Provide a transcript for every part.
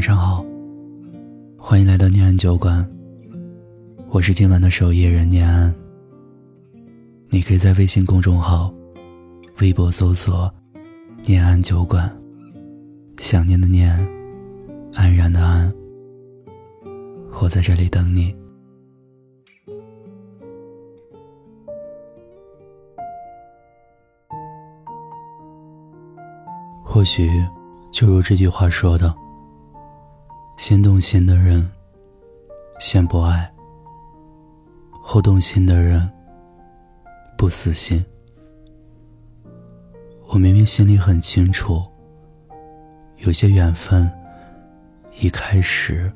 晚上好，欢迎来到念安酒馆。我是今晚的守夜人念安。你可以在微信公众号、微博搜索“念安酒馆”，想念的念，安然的安。我在这里等你。或许，就如这句话说的：“先动心的人，先不爱；后动心的人，不死心。”我明明心里很清楚，有些缘分一开始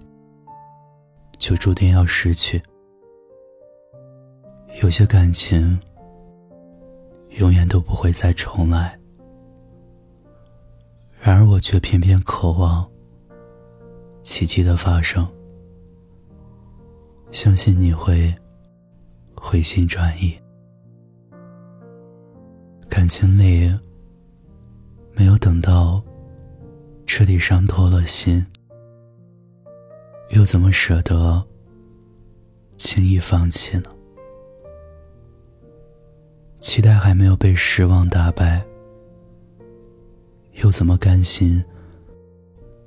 就注定要失去，有些感情永远都不会再重来。然而，我却偏偏渴望奇迹的发生，相信你会回心转意。感情里没有等到彻底伤透了心，又怎么舍得轻易放弃呢？期待还没有被失望打败。又怎么甘心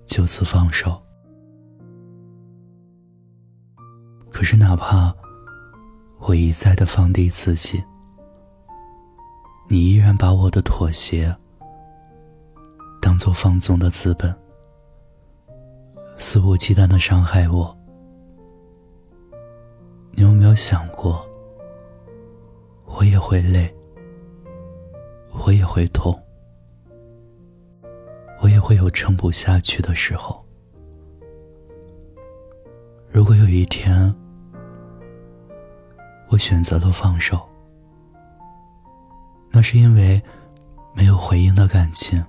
就此放手？可是，哪怕我一再的放低自己，你依然把我的妥协当做放纵的资本，肆无忌惮的伤害我。你有没有想过，我也会累，我也会痛。我也会有撑不下去的时候。如果有一天，我选择了放手，那是因为没有回应的感情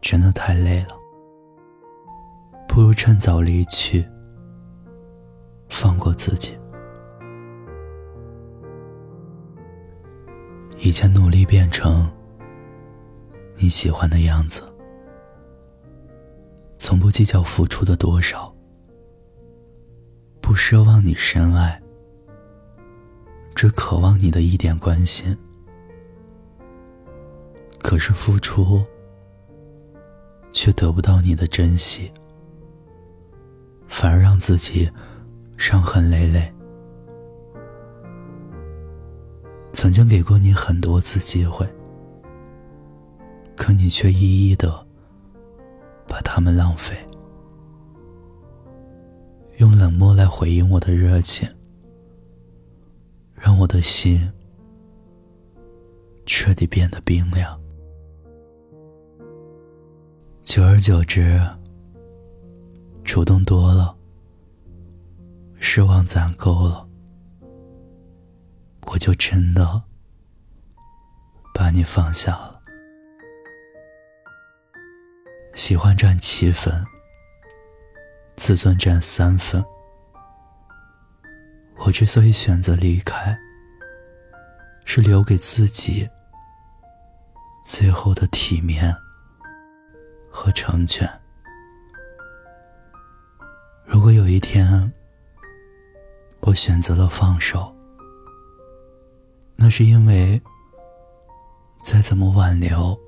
真的太累了，不如趁早离去，放过自己。以前努力变成。你喜欢的样子，从不计较付出的多少，不奢望你深爱，只渴望你的一点关心。可是付出，却得不到你的珍惜，反而让自己伤痕累累。曾经给过你很多次机会。可你却一一的把他们浪费，用冷漠来回应我的热情，让我的心彻底变得冰凉。久而久之，主动多了，失望攒够了，我就真的把你放下了。喜欢占七分，自尊占三分。我之所以选择离开，是留给自己最后的体面和成全。如果有一天我选择了放手，那是因为再怎么挽留。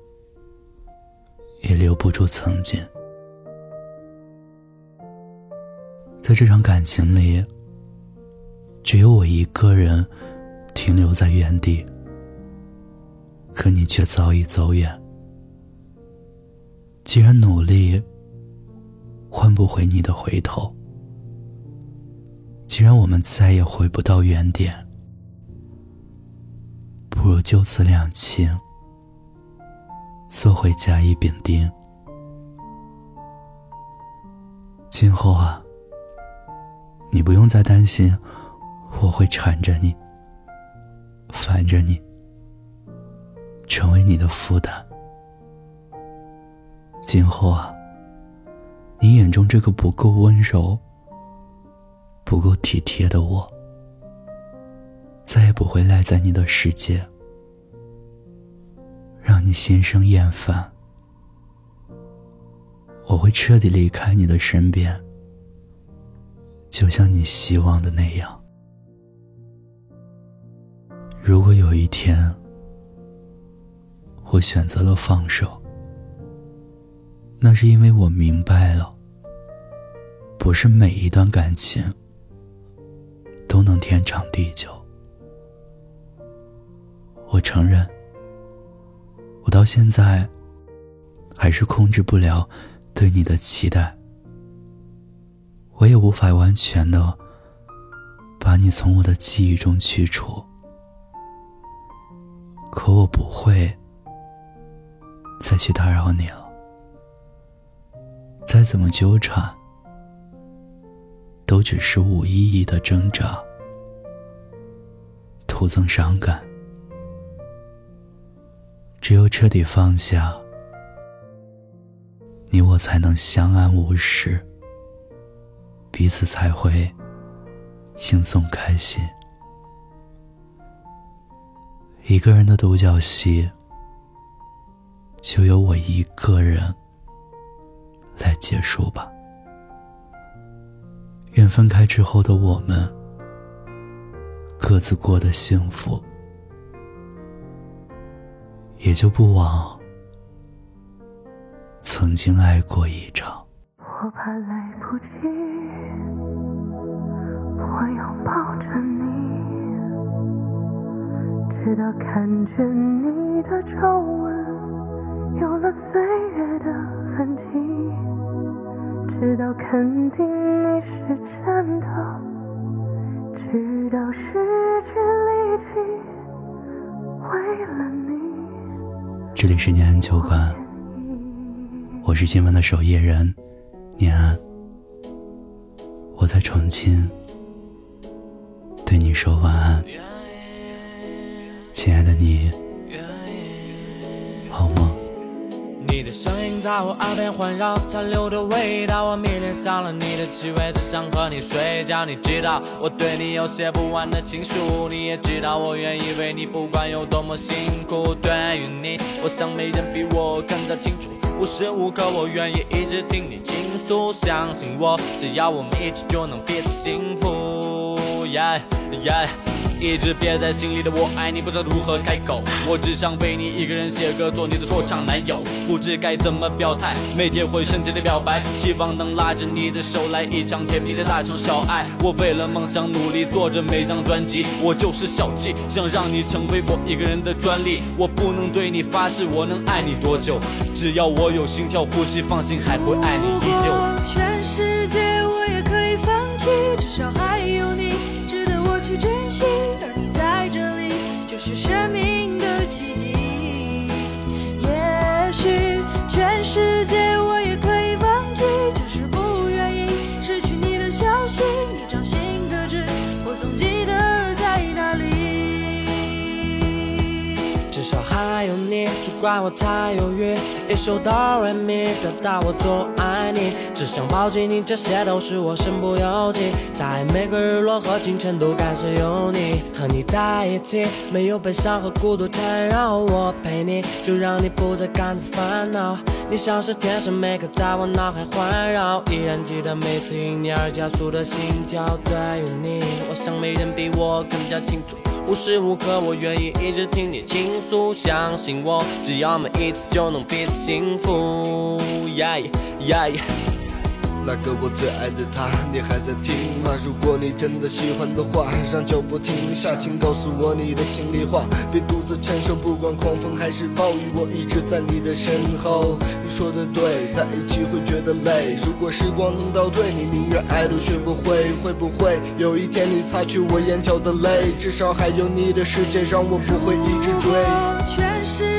也留不住曾经，在这场感情里，只有我一个人停留在原地，可你却早已走远。既然努力换不回你的回头，既然我们再也回不到原点，不如就此两清。做回甲乙丙丁。今后啊，你不用再担心我会缠着你、烦着你，成为你的负担。今后啊，你眼中这个不够温柔、不够体贴的我，再也不会赖在你的世界。让你心生厌烦，我会彻底离开你的身边，就像你希望的那样。如果有一天，我选择了放手，那是因为我明白了，不是每一段感情都能天长地久。我承认，我到现在还是控制不了对你的期待，我也无法完全的把你从我的记忆中去除，可我不会再去打扰你了。再怎么纠缠，都只是无意义的挣扎，徒增伤感。只有彻底放下，你我才能相安无事，彼此才会轻松开心。一个人的独角戏，就由我一个人来结束吧。愿分开之后的我们，各自过得幸福。也就不枉曾经爱过一场。我怕来不及，我拥抱着你，直到看见你的皱纹有了岁月的痕迹，直到肯定你是真的，直到失去力气，为了你。这里是念安酒馆，我是今晚的守夜人，念安。我在重庆，对你说晚安，亲爱的你，好吗？你的声音在我耳边环绕，残留的味道，我迷恋上了你的气味，只想和你睡觉。你知道我对你有写不完的情书，你也知道我愿意为你，不管有多么辛苦。对于你，我想没人比我更加清楚，无时无刻我愿意一直听你倾诉。相信我，只要我们一起，就能彼此幸福。Yeah yeah。一直憋在心里的我爱你，不知道如何开口。我只想为你一个人写歌，做你的说唱男友。不知该怎么表态，每天会深情的表白，希望能拉着你的手来一场甜蜜的大城小爱。我为了梦想努力做着每张专辑，我就是小气，想让你成为我一个人的专利。我不能对你发誓我能爱你多久，只要我有心跳呼吸，放心还会爱你依旧。至少还有你，就怪我太犹豫。一首哆来咪，表达我多爱你，只想抱紧你，这些都是我身不由己。在每个日落和清晨，都感谢有你，和你在一起，没有悲伤和孤独缠绕。我陪你，就让你不再感到烦恼。你像是天使，每刻在我脑海环绕，依然记得每次因你而加速的心跳。对于你，我想没人比我更加清楚。无时无刻，我愿意一直听你倾诉。相信我，只要每一次，就能彼此幸福。那个我最爱的他，你还在听吗？如果你真的喜欢的话，让脚步停下，请告诉我你的心里话，别独自承受，不管狂风还是暴雨，我一直在你的身后。你说的对，在一起会觉得累。如果时光能倒退，你宁愿爱都学不会。会不会有一天你擦去我眼角的泪？至少还有你的世界，让我不会一直追。